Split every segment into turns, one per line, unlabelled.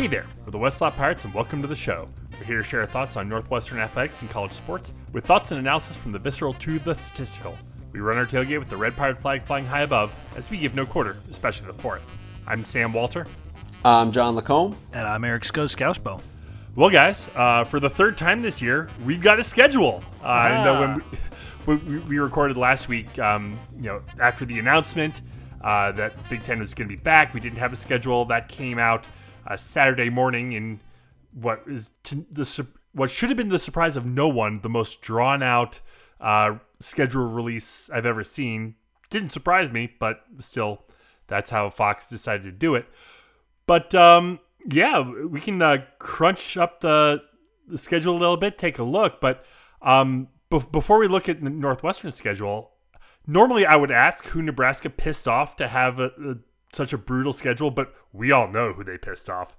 Hey there, we're the Westlaw Pirates and welcome to the show. We're here to share our thoughts on Northwestern athletics and college sports with thoughts and analysis from the visceral to the statistical. We run our tailgate with the red pirate flag flying high above as we give no quarter, especially the fourth. I'm Sam Walter.
I'm John Lacombe.
And I'm Eric Skoskousbo.
Well, guys, uh, for the third time this year, we've got a schedule. Uh, I know when we, when we recorded last week, um, you know, after the announcement uh, that Big Ten was going to be back, we didn't have a schedule. That came out uh, Saturday morning in what is the what should have been the surprise of no one, the most drawn out uh, schedule release I've ever seen. Didn't surprise me, but still, that's how Fox decided to do it. But um, yeah, we can uh, crunch up the, the schedule a little bit, take a look. But um, bef- before we look at the Northwestern schedule, normally I would ask who Nebraska pissed off to have a, a, such a brutal schedule, but we all know who they pissed off.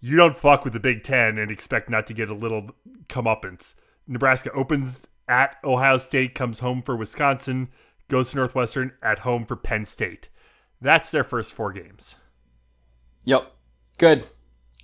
You don't fuck with the Big Ten and expect not to get a little comeuppance. Nebraska opens at Ohio State, comes home for Wisconsin, goes to Northwestern, at home for Penn State. That's their first four games.
Yep. Good.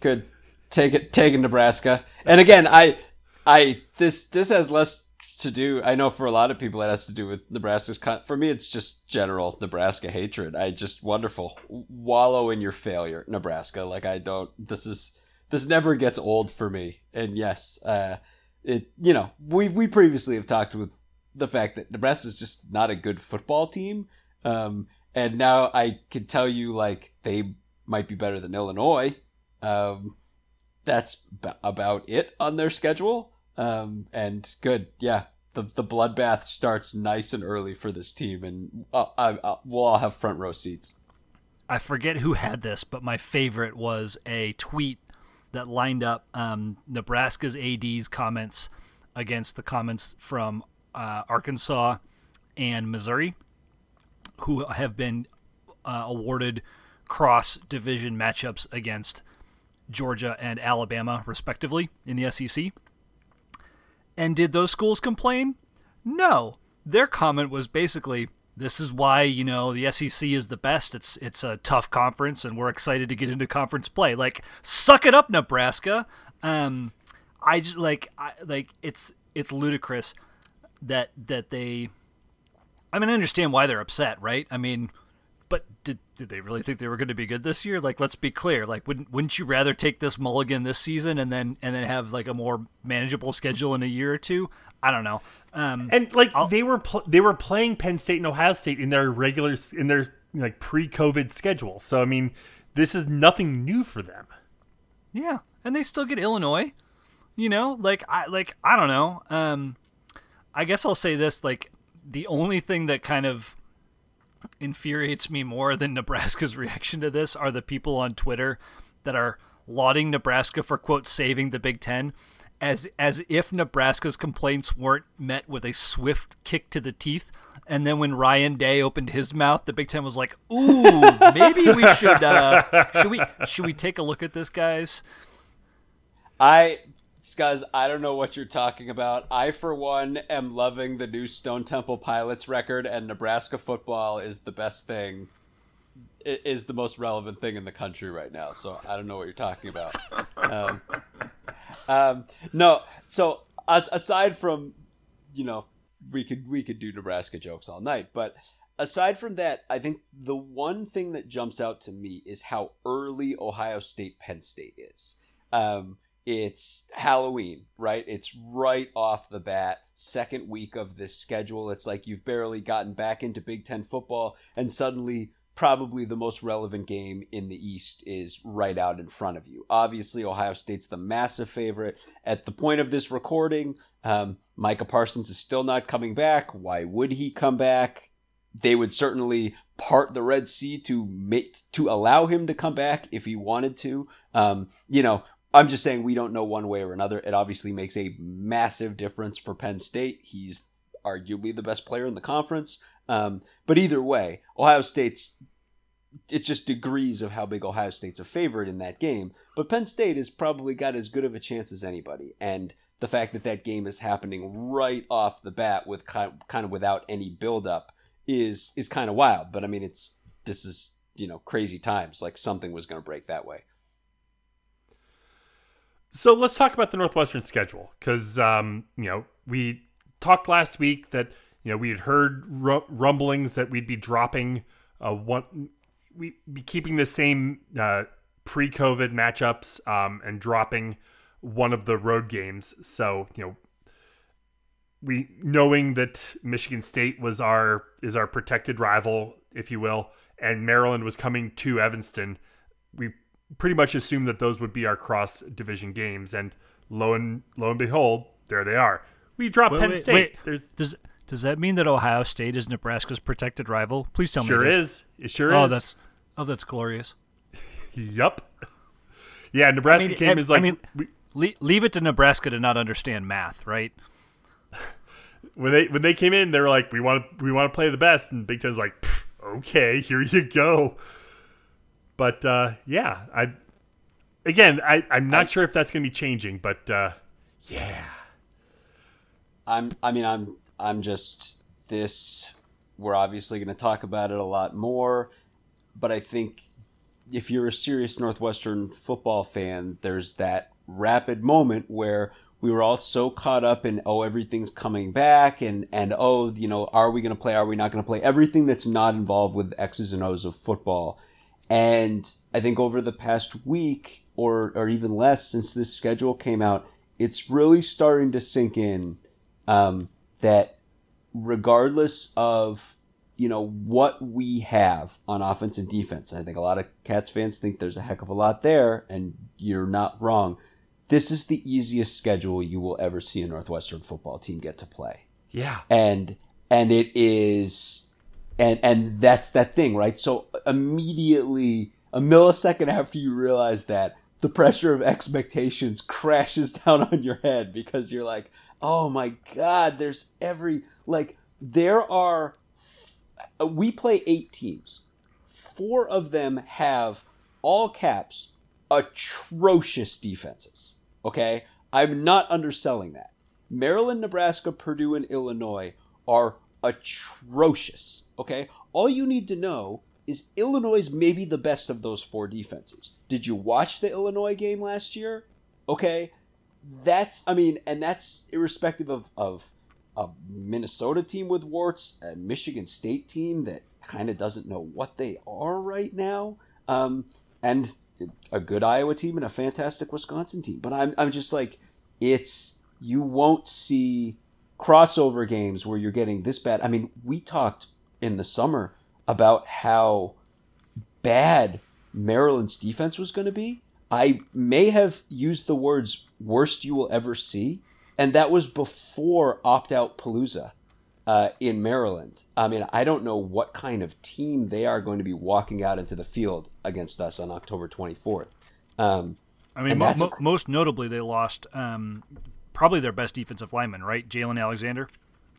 Good. Take it taking Nebraska. And again, I I this this has less to do I know for a lot of people it has to do with Nebraska's con- for me it's just general Nebraska hatred. I just wonderful. Wallow in your failure, Nebraska. Like I don't this is this never gets old for me. And yes, uh it you know, we we previously have talked with the fact that Nebraska is just not a good football team. Um and now I can tell you like they might be better than Illinois. Um, that's about it on their schedule. Um, and good, yeah. The the bloodbath starts nice and early for this team, and uh, I, I, we'll all have front row seats.
I forget who had this, but my favorite was a tweet that lined up um, Nebraska's AD's comments against the comments from uh, Arkansas and Missouri, who have been uh, awarded cross division matchups against Georgia and Alabama, respectively, in the SEC. And did those schools complain? No. Their comment was basically, this is why, you know, the SEC is the best. It's it's a tough conference and we're excited to get into conference play. Like, suck it up, Nebraska. Um I just like I like it's it's ludicrous that that they I mean, I understand why they're upset, right? I mean, but did did they really think they were going to be good this year? Like, let's be clear. Like, wouldn't wouldn't you rather take this mulligan this season and then and then have like a more manageable schedule in a year or two? I don't know. Um,
and like I'll, they were pl- they were playing Penn State and Ohio State in their regular in their like pre-COVID schedule. So I mean, this is nothing new for them.
Yeah, and they still get Illinois. You know, like I like I don't know. Um, I guess I'll say this: like the only thing that kind of infuriates me more than Nebraska's reaction to this are the people on Twitter that are lauding Nebraska for quote saving the Big Ten as as if Nebraska's complaints weren't met with a swift kick to the teeth. And then when Ryan Day opened his mouth, the Big Ten was like, "Ooh, maybe we should uh, should we should we take a look at this, guys?"
I guys, I don't know what you're talking about. I, for one, am loving the new Stone Temple Pilots record, and Nebraska football is the best thing, is the most relevant thing in the country right now. So I don't know what you're talking about. Um, um, no, so as, aside from, you know, we could we could do Nebraska jokes all night, but aside from that, I think the one thing that jumps out to me is how early Ohio State Penn State is. Um, it's Halloween, right? It's right off the bat, second week of this schedule. It's like you've barely gotten back into Big Ten football, and suddenly, probably the most relevant game in the East is right out in front of you. Obviously, Ohio State's the massive favorite. At the point of this recording, um, Micah Parsons is still not coming back. Why would he come back? They would certainly part the Red Sea to make to allow him to come back if he wanted to. Um, you know, I'm just saying we don't know one way or another. It obviously makes a massive difference for Penn State. He's arguably the best player in the conference. Um, but either way, Ohio State's it's just degrees of how big Ohio State's a favorite in that game. But Penn State has probably got as good of a chance as anybody. And the fact that that game is happening right off the bat with kind of without any buildup is is kind of wild. But I mean, it's this is you know crazy times. Like something was going to break that way.
So let's talk about the Northwestern schedule because um, you know we talked last week that you know we had heard rumblings that we'd be dropping uh, one, we be keeping the same uh, pre-COVID matchups um, and dropping one of the road games. So you know we knowing that Michigan State was our is our protected rival, if you will, and Maryland was coming to Evanston, we pretty much assumed that those would be our cross division games, and lo and lo and behold, there they are. We dropped wait, Penn wait, State.
Wait. Does does that mean that Ohio State is Nebraska's protected rival? Please tell
sure
me.
Sure is. It sure
oh,
is.
that's oh, that's glorious.
yup. Yeah, Nebraska I mean, came I, as like. I mean,
we, leave it to Nebraska to not understand math, right?
when they when they came in, they were like, "We want to we want to play the best," and Big Ten's like, "Okay, here you go." But uh, yeah, I again, I I'm not I, sure if that's going to be changing, but uh, yeah.
I'm. I mean, I'm. I'm just this. We're obviously going to talk about it a lot more, but I think if you're a serious Northwestern football fan, there's that rapid moment where we were all so caught up in oh everything's coming back and and oh you know are we going to play are we not going to play everything that's not involved with x's and o's of football and i think over the past week or or even less since this schedule came out it's really starting to sink in um, that regardless of you know what we have on offense and defense i think a lot of cats fans think there's a heck of a lot there and you're not wrong this is the easiest schedule you will ever see a Northwestern football team get to play.
Yeah.
And and it is and and that's that thing, right? So immediately a millisecond after you realize that the pressure of expectations crashes down on your head because you're like, "Oh my god, there's every like there are uh, we play 8 teams. 4 of them have all caps atrocious defenses. Okay? I'm not underselling that. Maryland, Nebraska, Purdue, and Illinois are atrocious. Okay? All you need to know is Illinois is maybe the best of those four defenses. Did you watch the Illinois game last year? Okay? That's, I mean, and that's irrespective of, of a Minnesota team with warts, a Michigan State team that kind of doesn't know what they are right now. Um, and a good Iowa team and a fantastic Wisconsin team. But I'm I'm just like it's you won't see crossover games where you're getting this bad. I mean, we talked in the summer about how bad Maryland's defense was going to be. I may have used the words worst you will ever see, and that was before opt out Palooza uh, in Maryland. I mean, I don't know what kind of team they are going to be walking out into the field against us on October 24th. Um,
I mean, mo- mo- most notably, they lost um, probably their best defensive lineman, right, Jalen Alexander.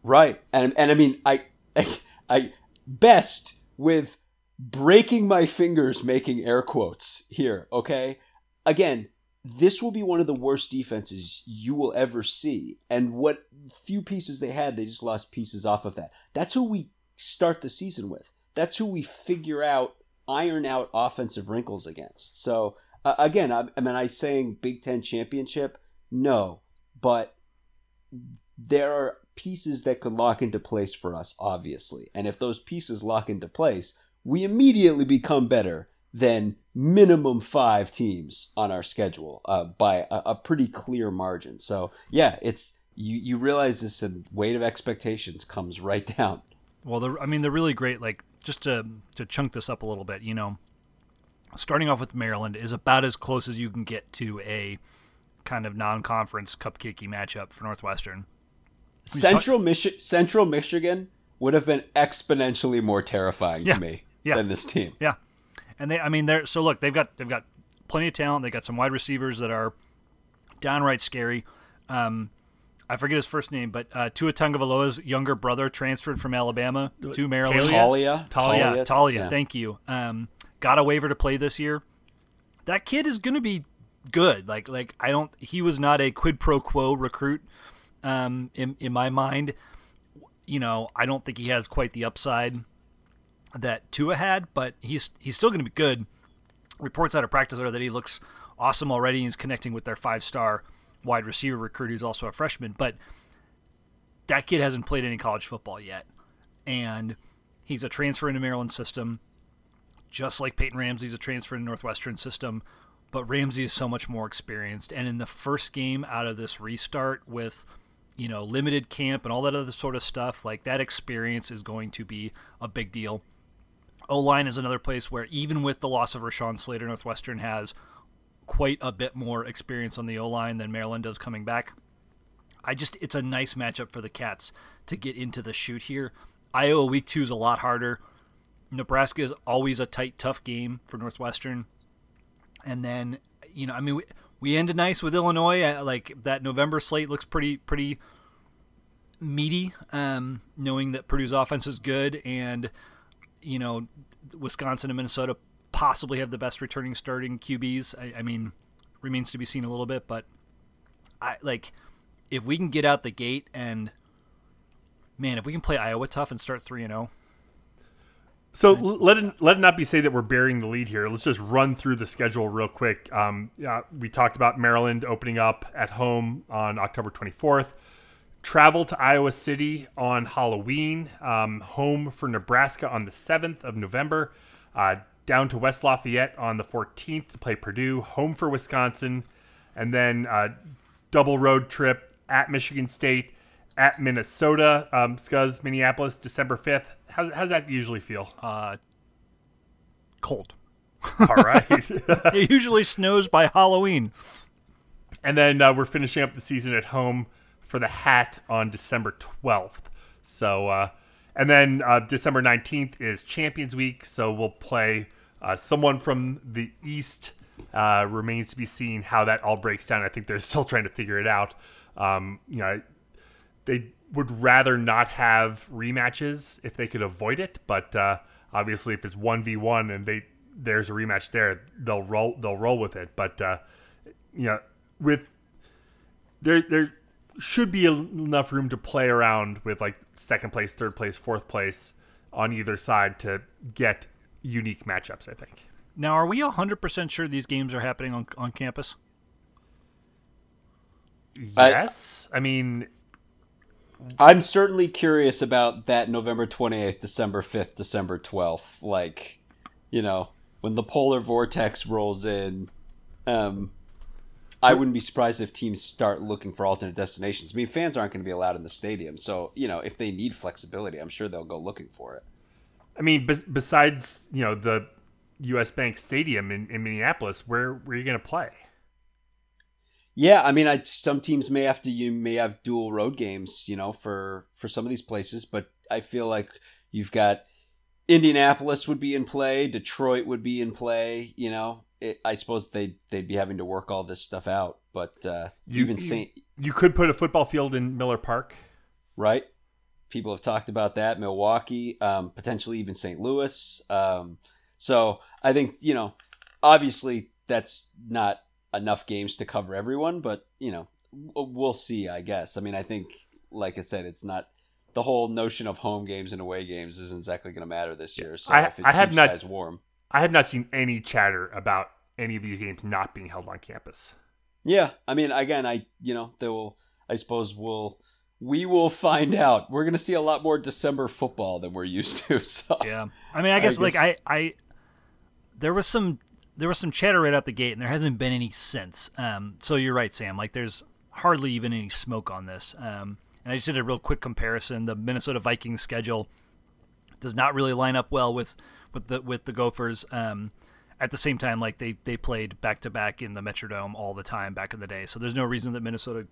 Right, and and I mean, I, I, I best with breaking my fingers making air quotes here. Okay, again, this will be one of the worst defenses you will ever see. And what few pieces they had, they just lost pieces off of that. That's who we start the season with. That's who we figure out, iron out offensive wrinkles against. So uh, again, I, I mean, I saying Big Ten championship, no, but there are pieces that could lock into place for us, obviously. And if those pieces lock into place, we immediately become better than minimum five teams on our schedule uh, by a, a, pretty clear margin. So yeah, it's you you realize this weight of expectations comes right down.
Well, I mean, they're really great. Like just to to chunk this up a little bit, you know, starting off with Maryland is about as close as you can get to a kind of non-conference cupcakey matchup for Northwestern.
Central talk- Michi- Central Michigan would have been exponentially more terrifying yeah. to me yeah. than this team.
Yeah, and they, I mean, they're so look, they've got they've got plenty of talent. They got some wide receivers that are downright scary. Um, I forget his first name, but uh, Tua Tagovailoa's younger brother transferred from Alabama to Maryland.
Taulia,
Taulia, Taulia. Yeah. Thank you. Um, got a waiver to play this year. That kid is going to be good. Like, like I don't. He was not a quid pro quo recruit. Um, in in my mind, you know, I don't think he has quite the upside that Tua had, but he's he's still going to be good. Reports out of practice are that he looks awesome already. He's connecting with their five star wide receiver recruit who's also a freshman. But that kid hasn't played any college football yet. And he's a transfer into Maryland system, just like Peyton Ramsey's a transfer into Northwestern system. But Ramsey is so much more experienced. And in the first game out of this restart with, you know, limited camp and all that other sort of stuff, like that experience is going to be a big deal. O line is another place where, even with the loss of Rashawn Slater, Northwestern has quite a bit more experience on the O line than Maryland does coming back. I just it's a nice matchup for the Cats to get into the shoot here. Iowa week two is a lot harder. Nebraska is always a tight, tough game for Northwestern, and then you know I mean we, we ended nice with Illinois. Uh, like that November slate looks pretty pretty meaty, um, knowing that Purdue's offense is good and you know Wisconsin and Minnesota possibly have the best returning starting QBs. I, I mean, remains to be seen a little bit, but I like if we can get out the gate and man, if we can play Iowa tough and start three and zero.
So let it let it not be say that we're burying the lead here. Let's just run through the schedule real quick. Um, we talked about Maryland opening up at home on October 24th. Travel to Iowa City on Halloween. Um, home for Nebraska on the 7th of November. Uh, down to West Lafayette on the 14th to play Purdue. Home for Wisconsin, and then uh, double road trip at Michigan State, at Minnesota, um, Scuzz, Minneapolis, December 5th. How, how's that usually feel?
Uh, cold.
All right.
it usually snows by Halloween.
And then uh, we're finishing up the season at home for the hat on December 12th. So, uh, and then uh, December 19th is Champions Week. So we'll play uh, someone from the East. Uh, remains to be seen how that all breaks down. I think they're still trying to figure it out. Um, you know, they would rather not have rematches if they could avoid it, but uh, obviously, if it's one v one and they there's a rematch there, they'll roll they'll roll with it. But uh, you know, with there there should be enough room to play around with like second place, third place, fourth place on either side to get unique matchups. I think.
Now, are we hundred percent sure these games are happening on on campus?
Yes, I, I mean,
I'm certainly curious about that November 28th, December 5th, December 12th. Like, you know, when the polar vortex rolls in, um, I wouldn't be surprised if teams start looking for alternate destinations. I mean, fans aren't going to be allowed in the stadium, so you know, if they need flexibility, I'm sure they'll go looking for it.
I mean, be- besides you know the U.S. Bank Stadium in, in Minneapolis, where where are you going to play?
Yeah, I mean, I, some teams may have to you may have dual road games, you know, for for some of these places, but I feel like you've got Indianapolis would be in play, Detroit would be in play, you know. It, I suppose they they'd be having to work all this stuff out, but uh,
you,
even Saint
you could put a football field in Miller Park,
right? People have talked about that. Milwaukee, um, potentially even St. Louis. Um, so I think you know, obviously that's not enough games to cover everyone, but you know, we'll see. I guess. I mean, I think, like I said, it's not the whole notion of home games and away games isn't exactly going to matter this year. So
I, I have not
guys warm.
I have not seen any chatter about any of these games not being held on campus.
Yeah, I mean, again, I you know, they will. I suppose we'll we will find out. We're going to see a lot more December football than we're used to. So
yeah, I mean, I guess, I guess like I I there was some there was some chatter right out the gate, and there hasn't been any since. Um, so you're right, Sam. Like there's hardly even any smoke on this. Um, and I just did a real quick comparison. The Minnesota Vikings schedule does not really line up well with with the with the Gophers. Um, at the same time, like they they played back to back in the Metrodome all the time back in the day. So there's no reason that Minnesota,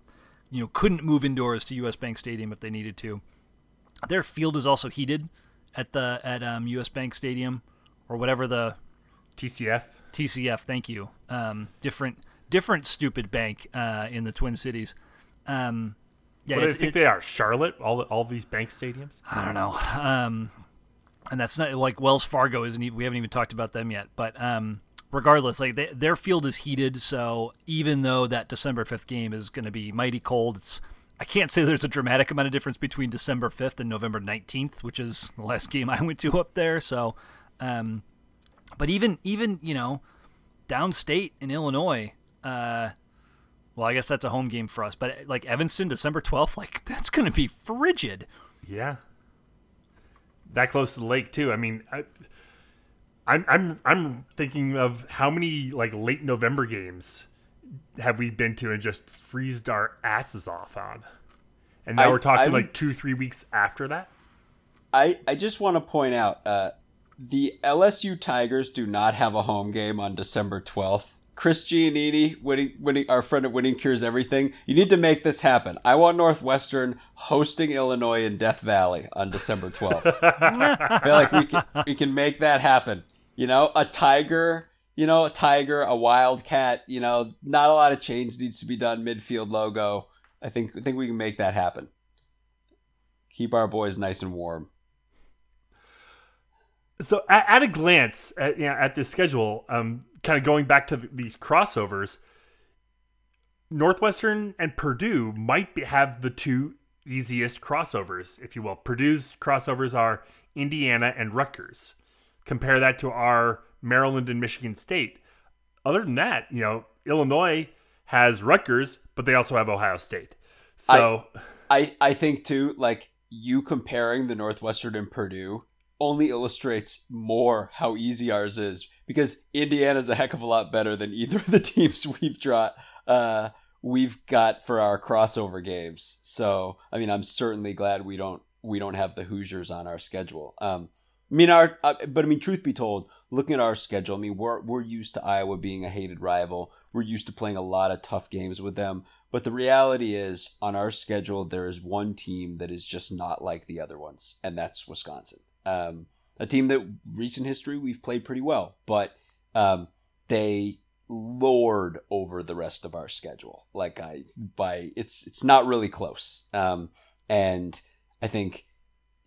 you know, couldn't move indoors to U.S. Bank Stadium if they needed to. Their field is also heated at the at um, U.S. Bank Stadium or whatever the
TCF
TCF, thank you. Um, different, different stupid bank uh, in the Twin Cities. Um,
yeah, what do you think it, they are? Charlotte? All all these bank stadiums?
I don't know. Um, and that's not like Wells Fargo isn't. Even, we haven't even talked about them yet. But um, regardless, like they, their field is heated, so even though that December fifth game is going to be mighty cold, it's I can't say there's a dramatic amount of difference between December 5th and November 19th, which is the last game I went to up there. So, um, but even even you know, downstate in Illinois. Uh, well, I guess that's a home game for us, but like Evanston, December twelfth, like that's going to be frigid.
Yeah, that close to the lake too. I mean, I, I'm I'm I'm thinking of how many like late November games have we been to and just freezed our asses off on, and now
I-
we're talking
I'm-
like two three weeks after that.
I, I just want to point out uh, the LSU Tigers do not have a home game on December 12th. Chris Giannini, winning, winning, our friend at Winning Cures Everything, you need to make this happen. I want Northwestern hosting Illinois in Death Valley on December 12th. I feel like we can, we can make that happen. You know, a tiger, you know, a tiger, a wildcat, you know, not a lot of change needs to be done. Midfield logo. I think I think we can make that happen. Keep our boys nice and warm.
So at, at a glance at, you know, at this schedule, um, kind of going back to th these crossovers, Northwestern and Purdue might be, have the two easiest crossovers, if you will. Purdue's crossovers are Indiana and Rutgers. Compare that to our Maryland and Michigan State. Other than that, you know, Illinois has Rutgers, but they also have Ohio State. So
I I think too, like you comparing the Northwestern and Purdue only illustrates more how easy ours is because Indiana's a heck of a lot better than either of the teams we've drawn. Uh, we've got for our crossover games. So I mean, I'm certainly glad we don't we don't have the Hoosiers on our schedule. Um, I mean, our uh, but I mean, truth be told, looking at our schedule, I mean, we're we're used to Iowa being a hated rival. We're used to playing a lot of tough games with them. But the reality is, on our schedule, there is one team that is just not like the other ones, and that's Wisconsin. Um, a team that recent history we've played pretty well, but um, they lord over the rest of our schedule. Like I by it's it's not really close. Um, and I think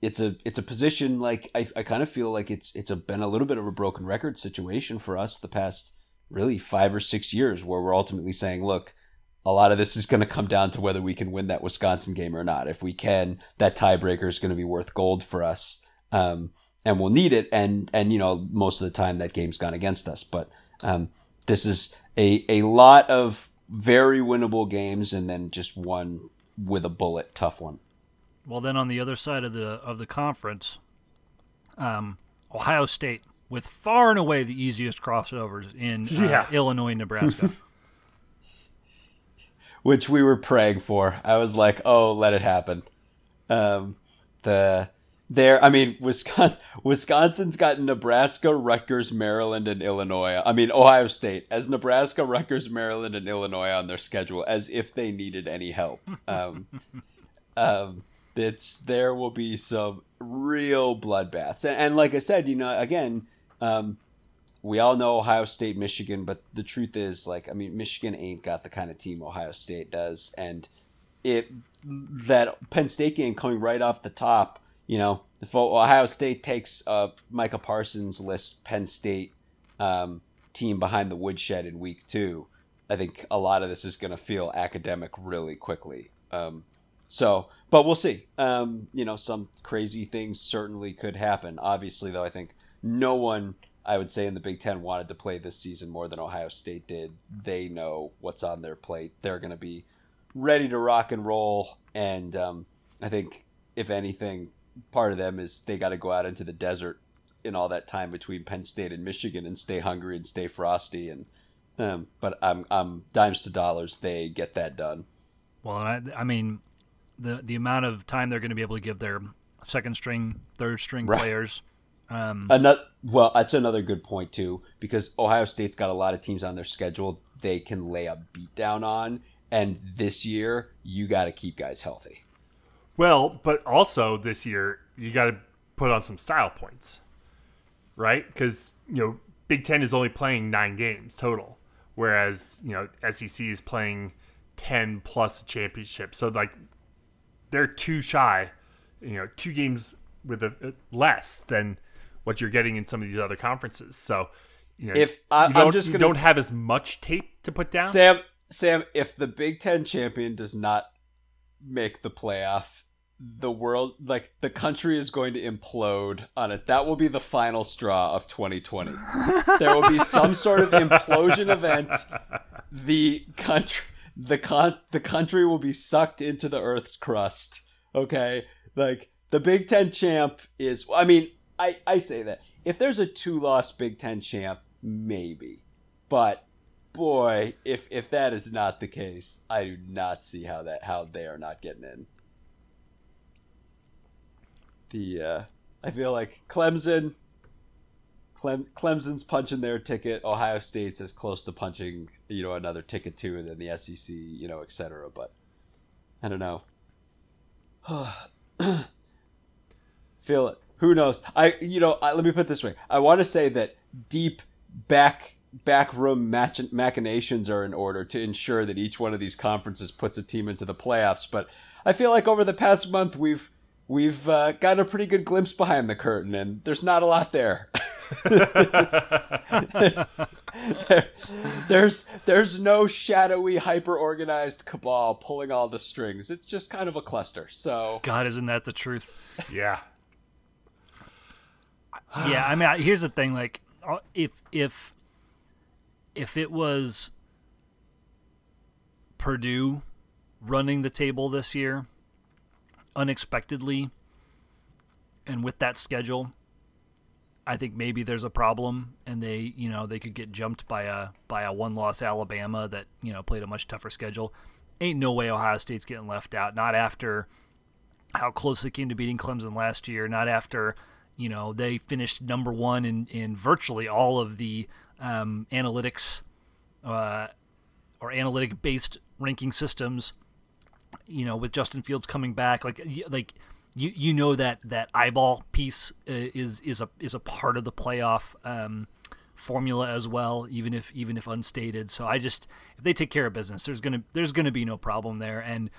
it's a it's a position like I, I kind of feel like it's it's a been a little bit of a broken record situation for us the past really five or six years where we're ultimately saying, look, a lot of this is going to come down to whether we can win that Wisconsin game or not. If we can, that tiebreaker is going to be worth gold for us, um, and we'll need it. And and you know most of the time that game's gone against us, but um, this is a a lot of very winnable games, and then just one with a bullet tough one.
Well, then on the other side of the of the conference, um, Ohio State with far and away the easiest crossovers in uh,
Yeah.
Illinois, Nebraska.
which we were praying for. I was like, "Oh, let it happen." Um, the there, I mean, Wisconsin, Wisconsin's got Nebraska, Rutgers, Maryland, and Illinois. I mean, Ohio State as Nebraska, Rutgers, Maryland, and Illinois on their schedule, as if they needed any help. Um, um, it's there will be some real bloodbaths, and, and like I said, you know, again, um, we all know Ohio State, Michigan, but the truth is, like, I mean, Michigan ain't got the kind of team Ohio State does, and it that Penn State game coming right off the top, you know, if Ohio State takes uh, Micah Parsons list Penn State um, team behind the woodshed in week two, I think a lot of this is going to feel academic really quickly. Um, so, but we'll see. Um, you know, some crazy things certainly could happen. Obviously, though, I think no one, I would say, in the Big Ten wanted to play this season more than Ohio State did. They know what's on their plate. They're going to be ready to rock and roll. And um, I think, if anything, part of them is they got to go out into the desert in all that time between Penn State and Michigan and stay hungry and stay frosty. And um, but I'm, I'm dimes to dollars. They get that done.
well, I, I mean, the the amount of time they're going to be able to give their second string, third string
Right.
players. Um,
Another well, that's another good point too, because Ohio State's got a lot of teams on their schedule they can lay a beat down on, and this year you got to keep guys healthy.
Well, but also this year you got to put on some style points, right? Because you know Big Ten is only playing nine games total, whereas you know SEC is playing ten plus a championship. So like they're too shy, you know, two games with a, a- less than what you're getting in some of these other conferences. So you know,
If- I-
you
I'm just gonna-
don't have as much tape to put down.
Sam, Sam, if the Big Ten champion does not make the playoff, the world like the country is going to implode on it. That will be the final straw of 2020 there will be some sort of implosion event. The country the con the country will be sucked into the earth's crust okay? Like the big 10 champ is i mean i i say that. If there's a two loss big 10 champ maybe. But boy if if that is not the case i do not see how that how they are not getting in the uh, I feel like Clemson, Clem, Clemson's punching their ticket. Ohio State's as close to punching you know another ticket too than the SEC, you know, etc. But I don't know. feel it. Who knows? I you know I, let me put this way. I want to say that deep back backroom machinations are in order to ensure that each one of these conferences puts a team into the playoffs. But I feel like over the past month we've we've uh, got a pretty good glimpse behind the curtain, and there's not a lot there. there. There's there's no shadowy, hyper organized cabal pulling all the strings. It's just kind of a cluster. So
God, isn't that the truth?
Yeah.
yeah, I mean, here's the thing: like, uh, if if if it was Purdue running the table this year, unexpectedly and with that schedule, I think maybe there's a problem and they, you know, they could get jumped by a by a one-loss Alabama that, you know, played a much tougher schedule. Ain't no way Ohio State's getting left out. Not after how close they came to beating Clemson last year, not after, you know, they finished number 1 in in virtually all of the um, analytics uh, or analytic based ranking systems you know, with Justin Fields coming back, like like you you know that that eyeball piece uh, is is a is a part of the playoff um, formula as well, even if even if unstated. So I just if they take care of business, there's gonna there's gonna be no problem there. And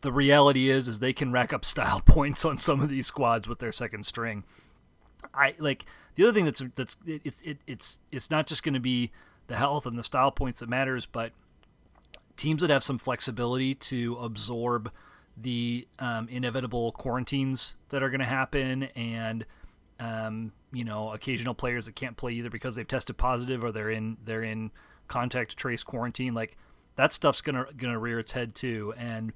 the reality is is they can rack up style points on some of these squads with their second string. I like the other thing that's that's it, it, it's it's not just going to be the health and the style points that matters, but teams that have some flexibility to absorb the um, inevitable quarantines that are going to happen and um, you know occasional players that can't play either because they've tested positive or they're in they're in contact trace quarantine like that stuff's gonna gonna rear its head too. And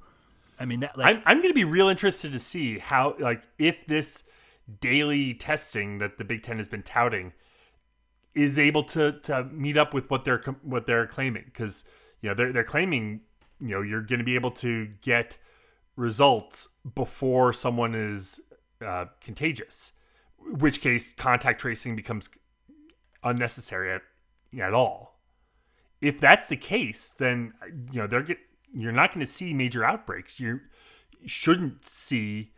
i mean that like
i'm, I'm gonna be real interested to see how like if this daily testing that the big ten has been touting is able to to meet up with what they're what they're claiming because you know they're, they're claiming you know you're going to be able to get results before someone is uh, contagious which case contact tracing becomes unnecessary at, at all. If that's the case then you know they're get, you're not going to see major outbreaks. You shouldn't see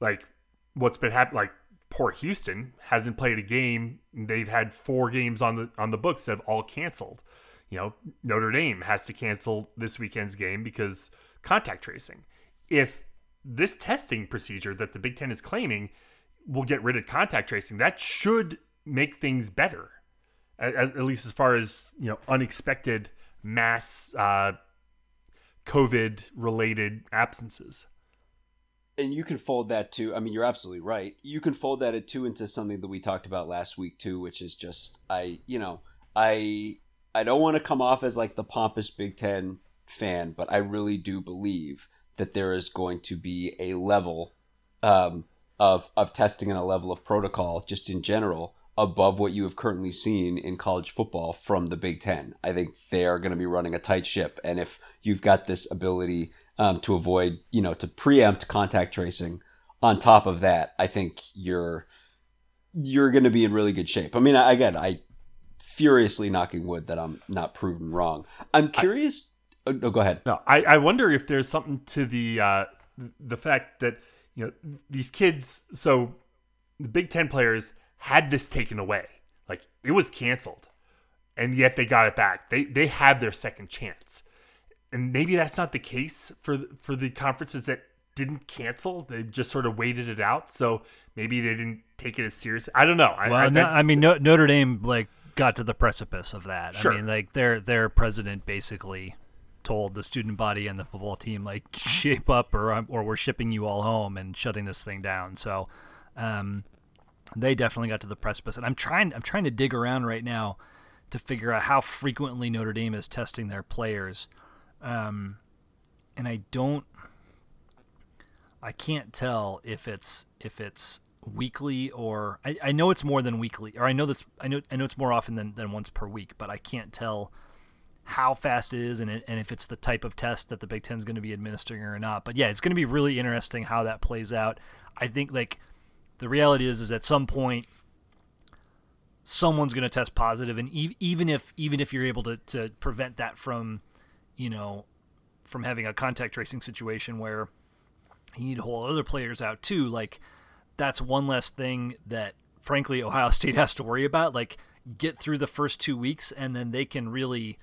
like what's been happening like poor Houston hasn't played a game. They've had four games on the on the books that have all canceled you know, Notre Dame has to cancel this weekend's game because contact tracing. If this testing procedure that the Big Ten is claiming will get rid of contact tracing, that should make things better, at, at least as far as you know, unexpected mass uh, COVID related absences.
And you can fold that too. I mean, you're absolutely right. You can fold that too into something that we talked about last week too, which is just I, you know, I I don't want to come off as like the pompous Big Ten fan, but I really do believe that there is going to be a level um, of of testing and a level of protocol just in general above what you have currently seen in college football from the Big Ten. I think they are going to be running a tight ship, and if you've got this ability um, to avoid, you know, to preempt contact tracing, on top of that, I think you're you're going to be in really good shape. I mean, again, I furiously knocking wood that I'm not proven wrong. I'm curious. I, oh, go ahead.
No, I, I wonder if there's something to the uh, the fact that you know these kids. So the Big Ten players had this taken away, like it was canceled, and yet they got it back. They they had their second chance, and maybe that's not the case for for the conferences that didn't cancel. They just sort of waited it out. So maybe they didn't take it as serious. I don't know.
Well, I, I, no, I mean Notre Dame like got to the precipice of that.
Sure.
I mean, like their their president basically told the student body and the football team like shape up or or we're shipping you all home and shutting this thing down. So um, they definitely got to the precipice. And I'm trying I'm trying to dig around right now to figure out how frequently Notre Dame is testing their players. Um, and I don't I can't tell if it's if it's weekly or I, I know it's more than weekly or I know that's I know I know it's more often than, than once per week, but I can't tell how fast it is and, it, and if it's the type of test that the Big Ten is going to be administering or not. But yeah, it's going to be really interesting how that plays out. I think like the reality is is at some point someone's going to test positive and e- even if even if you're able to, to prevent that from you know from having a contact tracing situation where you need to hold other players out too like that's one less thing that frankly ohio state has to worry about like get through the first two weeks and then they can really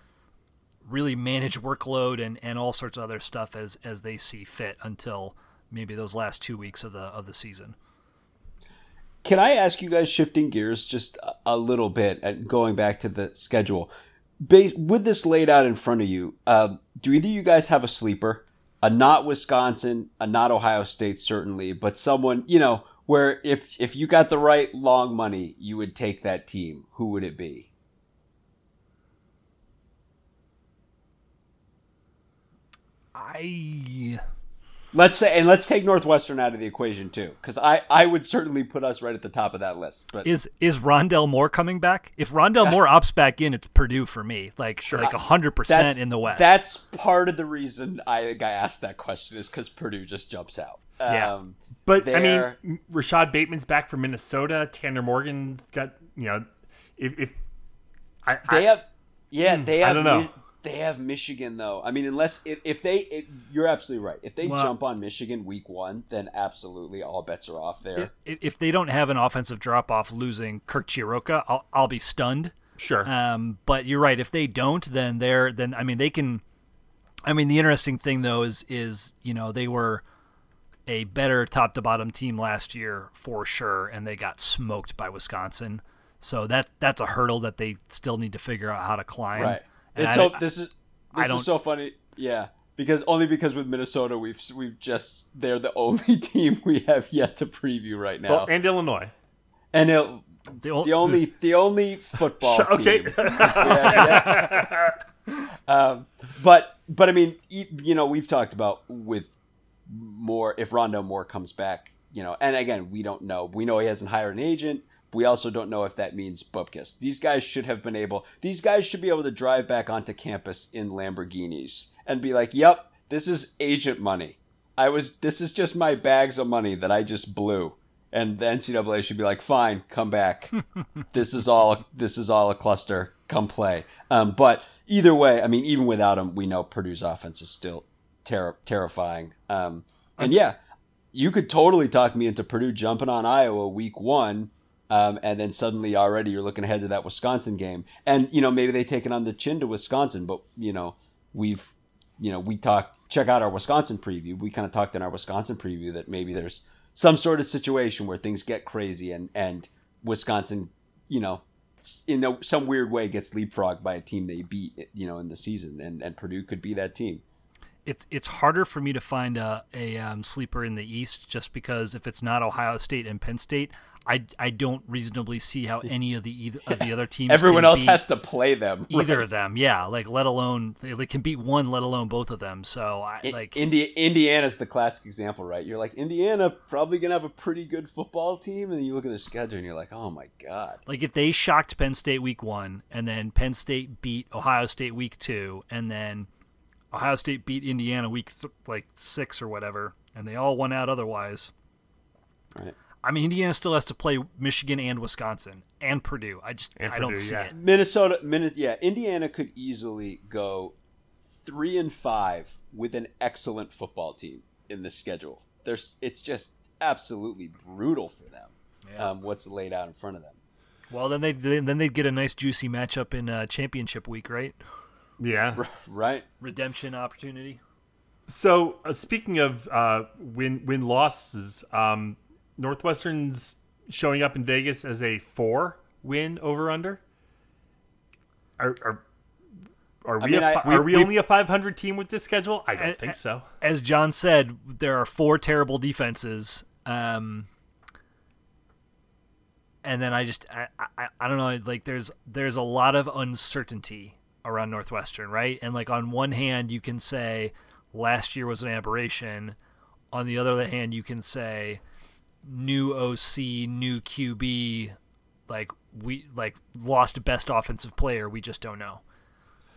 really manage workload and, and all sorts of other stuff as as they see fit until maybe those last two weeks of the of the season
can I ask you guys, shifting gears just a little bit and going back to the schedule? with this laid out in front of you, uh, do either of you guys have a sleeper? A not Wisconsin, a not Ohio State, certainly, but someone you know where if if you got the right long money, you would take that team. Who would it be?
I
Let's say, and let's take Northwestern out of the equation too, because I, I would certainly put us right at the top of that list. But
is is Rondale Moore coming back? If Rondale Moore opts back in, it's Purdue for me. Like sure. like hundred percent in the West.
That's part of the reason I think I asked that question is because Purdue just jumps out.
Yeah, um, but I mean, Rashod Bateman's back from Minnesota. Tanner Morgan's got you know, if, if
I, they I, have, yeah, hmm, they have. I don't know. They have Michigan though. I mean, unless if, if they, if, you're absolutely right. If they well, jump on Michigan week one, then absolutely all bets are off there.
If, if they don't have an offensive drop off, losing Kirk Ciarrocca, I'll I'll be stunned.
Sure.
Um, but you're right. If they don't, then they're then I mean they can. I mean the interesting thing though is is you know they were a better top to bottom team last year for sure, and they got smoked by Wisconsin. So that that's a hurdle that they still need to figure out how to climb.
Right. And it's so this is this is so funny. Yeah, because only because with Minnesota we've we've just they're the only team we have yet to preview right now. Well,
and Illinois.
And it, the, o- the, only the only football okay. team. yeah, yeah. Um, but but I mean, you know, we've talked about with more if Rondale Moore comes back, you know, and again, we don't know. We know he hasn't hired an agent. We also don't know if that means Bupkis. These guys should have been able. These guys should be able to drive back onto campus in Lamborghinis and be like, "Yep, this is agent money. I was. This is just my bags of money that I just blew." And the NCAA should be like, "Fine, come back. this is all. This is all a cluster. Come play." Um, but either way, I mean, even without him, we know Purdue's offense is still ter- terrifying. Um, and yeah, you could totally talk me into Purdue jumping on Iowa week one um, and then suddenly already you're looking ahead to that Wisconsin game. And, you know, maybe they take it on the chin to Wisconsin, but, you know, we've, you know, we talked, check out our Wisconsin preview. We kind of talked in our Wisconsin preview that maybe there's some sort of situation where things get crazy and, and Wisconsin, you know, in a, some weird way gets leapfrogged by a team they beat, you know, in the season. And, and Purdue could be that team
it's it's harder for me to find a a um, sleeper in the East just because if it's not Ohio State and Penn State, I, I don't reasonably see how any of the either of the other teams.
Everyone else has to play them.
Either right? of them, yeah. Like let alone they, they, can beat one, let alone both of them. So I like
Indi- Indiana's the classic example, right? You're like Indiana probably gonna have a pretty good football team, and then you look at the schedule and you're like, oh my god.
Like if they shocked Penn State week one, and then Penn State beat Ohio State week two, and then Ohio State beat Indiana week th- like six or whatever, and they all won out otherwise. Right. I mean, Indiana still has to play Michigan and Wisconsin and Purdue. I just and I Purdue, don't see yeah. it.
Minnesota, Min- yeah, Indiana could easily go three and five with an excellent football team in the schedule. There's, it's just absolutely brutal for them. Yeah. Um, what's laid out in front of them.
Well, then they then they'd get a nice juicy matchup in uh, championship week, right?
Yeah,
R- right.
Redemption opportunity.
So, uh, speaking of uh, win win losses, um, Northwestern's showing up in Vegas as a four win over under. Are, are are we,
I mean,
a,
I-
fi- are
we-
we,
we-
only a 500 team with this schedule? I don't think so.
As John said, there are four terrible defenses. Um, and then I just I, I, I don't know like there's there's a lot of uncertainty around Northwestern, right? And like on one hand you can say last year was an aberration. On the other hand, you can say new OC, new QB, like we like lost best offensive player, we just don't know.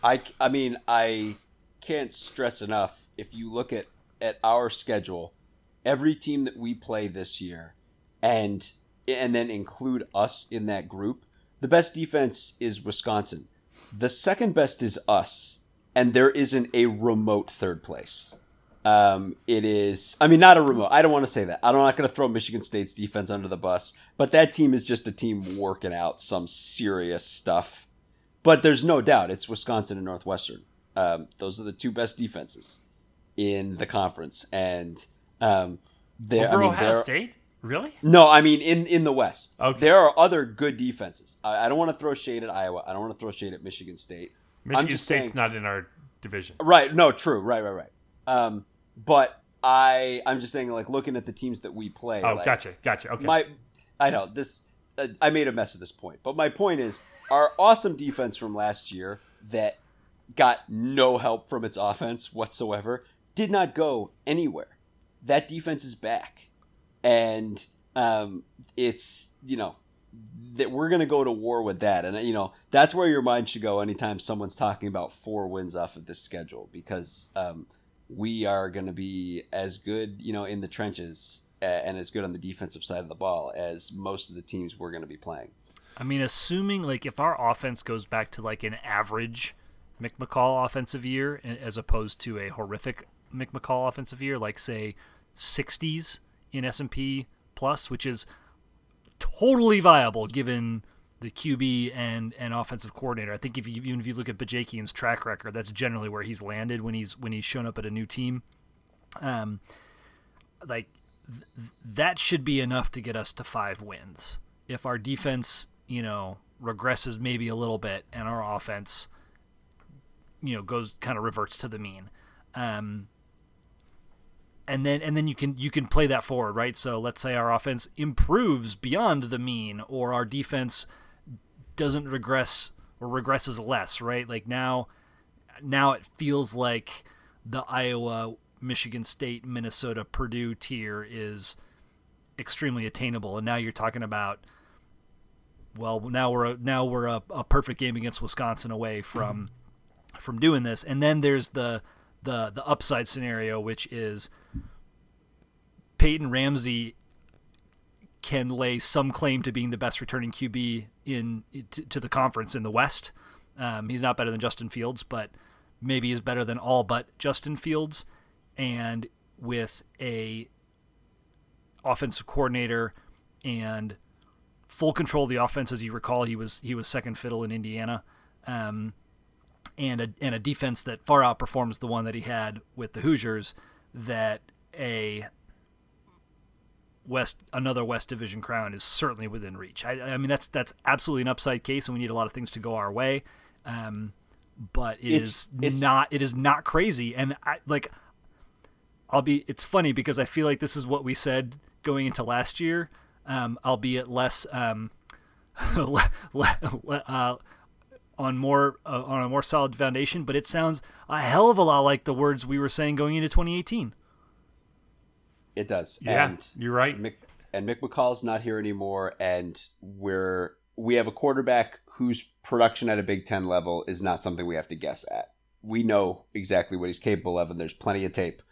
I, I mean, I can't stress enough. If you look at, at our schedule, every team that we play this year, and and then include us in that group, the best defense is Wisconsin. The second best is us, and there isn't a remote third place. Um, it is, I mean, not a remote. I don't want to say that. I'm not going to throw Michigan State's defense under the bus, but that team is just a team working out some serious stuff. But there's no doubt it's Wisconsin and Northwestern. Um, those are the two best defenses in the conference, and um, they're,
Over
I mean,
Ohio State? Really?
no, I mean in in the West.
Okay.
There are other good defenses. I, I don't want to throw shade at Iowa. I don't want to throw shade at Michigan State.
Michigan State's
saying-
not in our division.
Right. No. True. Right. Right. Right. Um, but I I'm just saying like looking at the teams that we play.
Oh,
like,
gotcha, gotcha. Okay.
My I know this. Uh, I made a mess of this point, but my point is our awesome defense from last year that got no help from its offense whatsoever did not go anywhere. That defense is back, and um, it's you know that we're going to go to war with that, and you know that's where your mind should go anytime someone's talking about four wins off of this schedule because um, we are going to be as good you know in the trenches and as good on the defensive side of the ball as most of the teams we're going to be playing.
I mean, assuming like if our offense goes back to like an average Mick McCall offensive year as opposed to a horrific Mick McCall offensive year, like say 60s in S and P plus, which is totally viable given the QB and and offensive coordinator. I think if you even if you look at Bajakian's track record, that's generally where he's landed when he's when he's shown up at a new team. Um, like th- that should be enough to get us to five wins. If our defense, you know, regresses maybe a little bit and our offense, you know, goes kind of reverts to the mean. Um, and then and then you can you can play that forward, right? So let's say our offense improves beyond the mean or our defense doesn't regress or regresses less, right? Like now now it feels like the Iowa, Michigan State, Minnesota, Purdue tier is extremely attainable, and now you're talking about well, now we're a, now we're a, a perfect game against Wisconsin away from mm-hmm. from doing this, and then there's the the the upside scenario, which is Peyton Ramsey can lay some claim to being the best returning QB in to, to the conference in the West. Um, he's not better than Justin Fields, but maybe is better than all but Justin Fields. And with a offensive coordinator and full control of the offense, as you recall, he was he was second fiddle in Indiana, um, and a and a defense that far outperforms the one that he had with the Hoosiers. That a West another West Division crown is certainly within reach. I, I mean that's that's absolutely an upside case, and we need a lot of things to go our way. Um, but it
It's-
is
it's-
not it is not crazy, and I like. I'll be. It's funny because I feel like this is what we said going into last year, um, albeit less um, le- le- le- uh, on more uh, on a more solid foundation. But it sounds a hell of a lot like the words we were saying going into 2018.
It does.
Yeah,
and
you're right.
Mick, and Mick McCall's not here anymore, and we're we have a quarterback whose production at a Big Ten level is not something we have to guess at. We know exactly what he's capable of, and there's plenty of tape.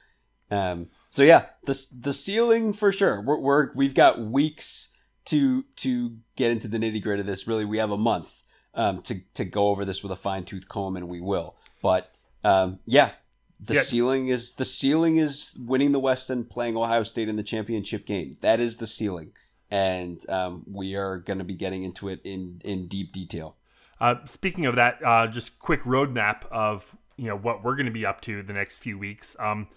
Um, so yeah, the the ceiling for sure. We're, we're we've got weeks to to get into the nitty gritty of this. Really, we have a month um, to to go over this with a fine tooth comb, and we will. But um, yeah, the
Yes.
ceiling is the ceiling is winning the West and playing Ohio State in the championship game. That is the ceiling, and um, we are going to be getting into it in in deep detail.
Uh, speaking of that, uh, just quick roadmap of you know what we're going to be up to the next few weeks. Um,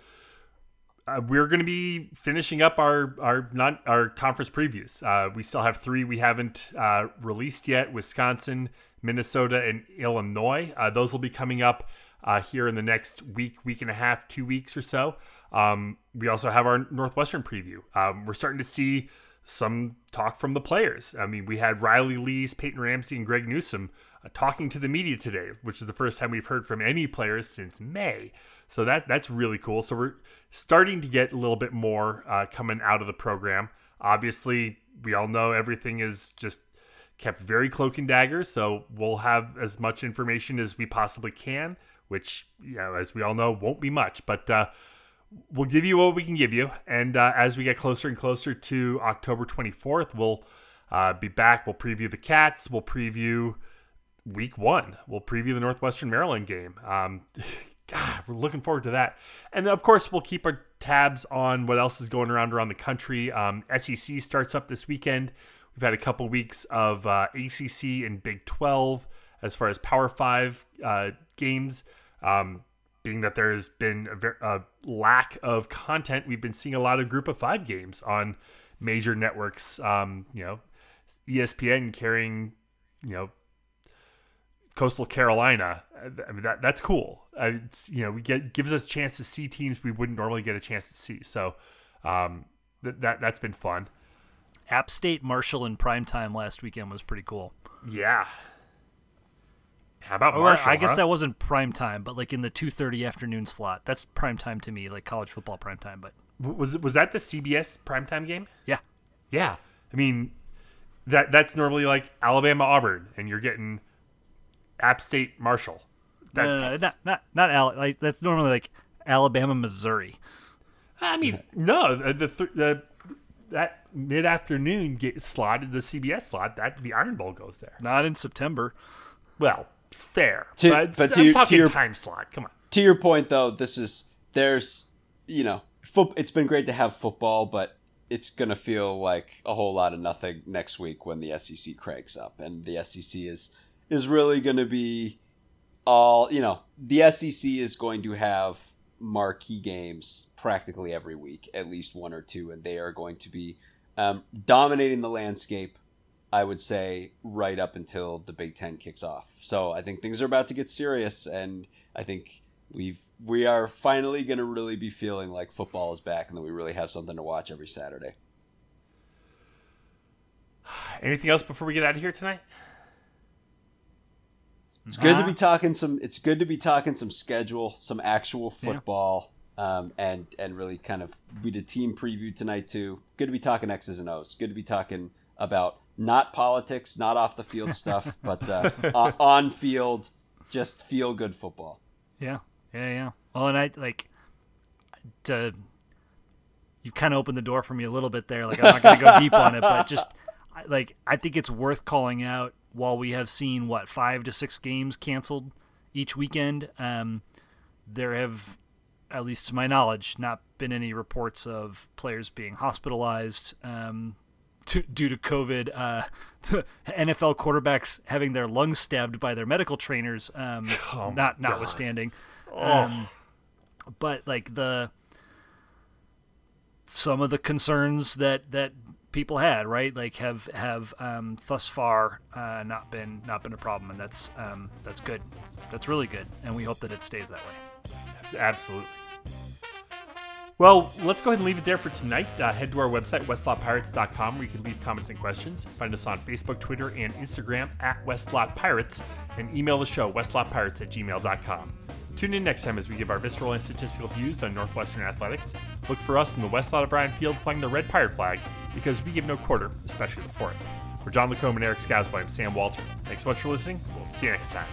uh, we're going to be finishing up our our not our conference previews. Uh, we still have three we haven't uh, released yet: Wisconsin, Minnesota, and Illinois. Uh, those will be coming up uh, here in the next week, week and a half, two weeks or so. Um, we also have our Northwestern preview. Um, we're starting to see some talk from the players. I mean, we had Riley Lees, Peyton Ramsey, and Greg Newsome uh, talking to the media today, which is the first time we've heard from any players since May. So that that's really cool. So we're starting to get a little bit more uh, coming out of the program. Obviously, we all know everything is just kept very cloak and dagger. So we'll have as much information as we possibly can, which you know, as we all know, won't be much, but. Uh, we'll give you what we can give you. And uh, as we get closer and closer to October 24th, we'll uh, be back. We'll preview the Cats. We'll preview week one. We'll preview the Northwestern Maryland game. Um, God, we're looking forward to that. And of course, we'll keep our tabs on what else is going around around the country. Um, SEC starts up this weekend. We've had a couple weeks of uh, ACC and Big 12 as far as Power Five uh, games. Um, being that there's been a, ver- a, lack of content, we've been seeing a lot of Group of Five games on major networks. Um, you know, ESPN carrying, you know, Coastal Carolina. I mean, that that's cool. Uh, it's, you know, we get gives us a chance to see teams we wouldn't normally get a chance to see. So um, that that that's been fun.
App State Marshall in prime time last weekend was pretty cool.
Yeah. How about Marshall?
I guess
huh?
that wasn't prime time, but like in the two thirty afternoon slot. That's prime time to me, like college football prime time. But
was was that the CBS primetime game?
Yeah.
Yeah. I mean, that that's normally like Alabama Auburn, and you're getting App State Marshall.
That, no, no, no, not not not Al- like that's normally like Alabama Missouri.
I mean, no, the the, the that mid afternoon get slotted the CBS slot that the Iron Bowl goes there.
Not in September.
Well, fair,
to,
but,
but
to, I'm
your,
talking
to your,
time slot. Come on.
To your point, though, this is there's you know, foot, it's been great to have football, but it's gonna feel like a whole lot of nothing next week when the SEC cranks up, and the SEC is is really going to be all you know the sec is going to have marquee games practically every week at least one or two and they are going to be um, dominating the landscape i would say right up until the big ten kicks off so i think things are about to get serious and i think we've we are finally going to really be feeling like football is back and that we really have something to watch every saturday
anything else before we get out of here tonight
it's good to be talking some. It's good to be talking some schedule, some actual football, yeah. um, and and really kind of we did team preview tonight too. Good to be talking X's and O's. Good to be talking about not politics, not off the field stuff, but uh, on field, just feel good football.
Yeah, yeah, yeah. Well, and I like to. You kind of opened the door for me a little bit there. Like I'm not going to go deep on it, but just like I think it's worth calling out while we have seen what five to six games canceled each weekend, um, there have, at least to my knowledge, not been any reports of players being hospitalized um, to, due to COVID. Uh, NFL quarterbacks having their lungs stabbed by their medical trainers, um, oh not notwithstanding. Oh. Um, but like the some of the concerns that that people had, right? Like have have um, thus far uh, not been not been a problem, and that's um, that's good. That's really good, and we hope that it stays that way.
Absolutely. Well, let's go ahead and leave it there for tonight. Uh, head to our website, westlotpirates.com, where you can leave comments and questions. Find us on Facebook, Twitter, and Instagram at Westlot Pirates, and email the show, westlotpirates at gmail.com. Tune in next time as we give our visceral and statistical views on Northwestern athletics. Look for us in the west of Ryan Field flying the red pirate flag because we give no quarter, especially the fourth. For John Lacombe and Eric Scasby, I'm Sam Walter. Thanks so much for listening. We'll see you next time.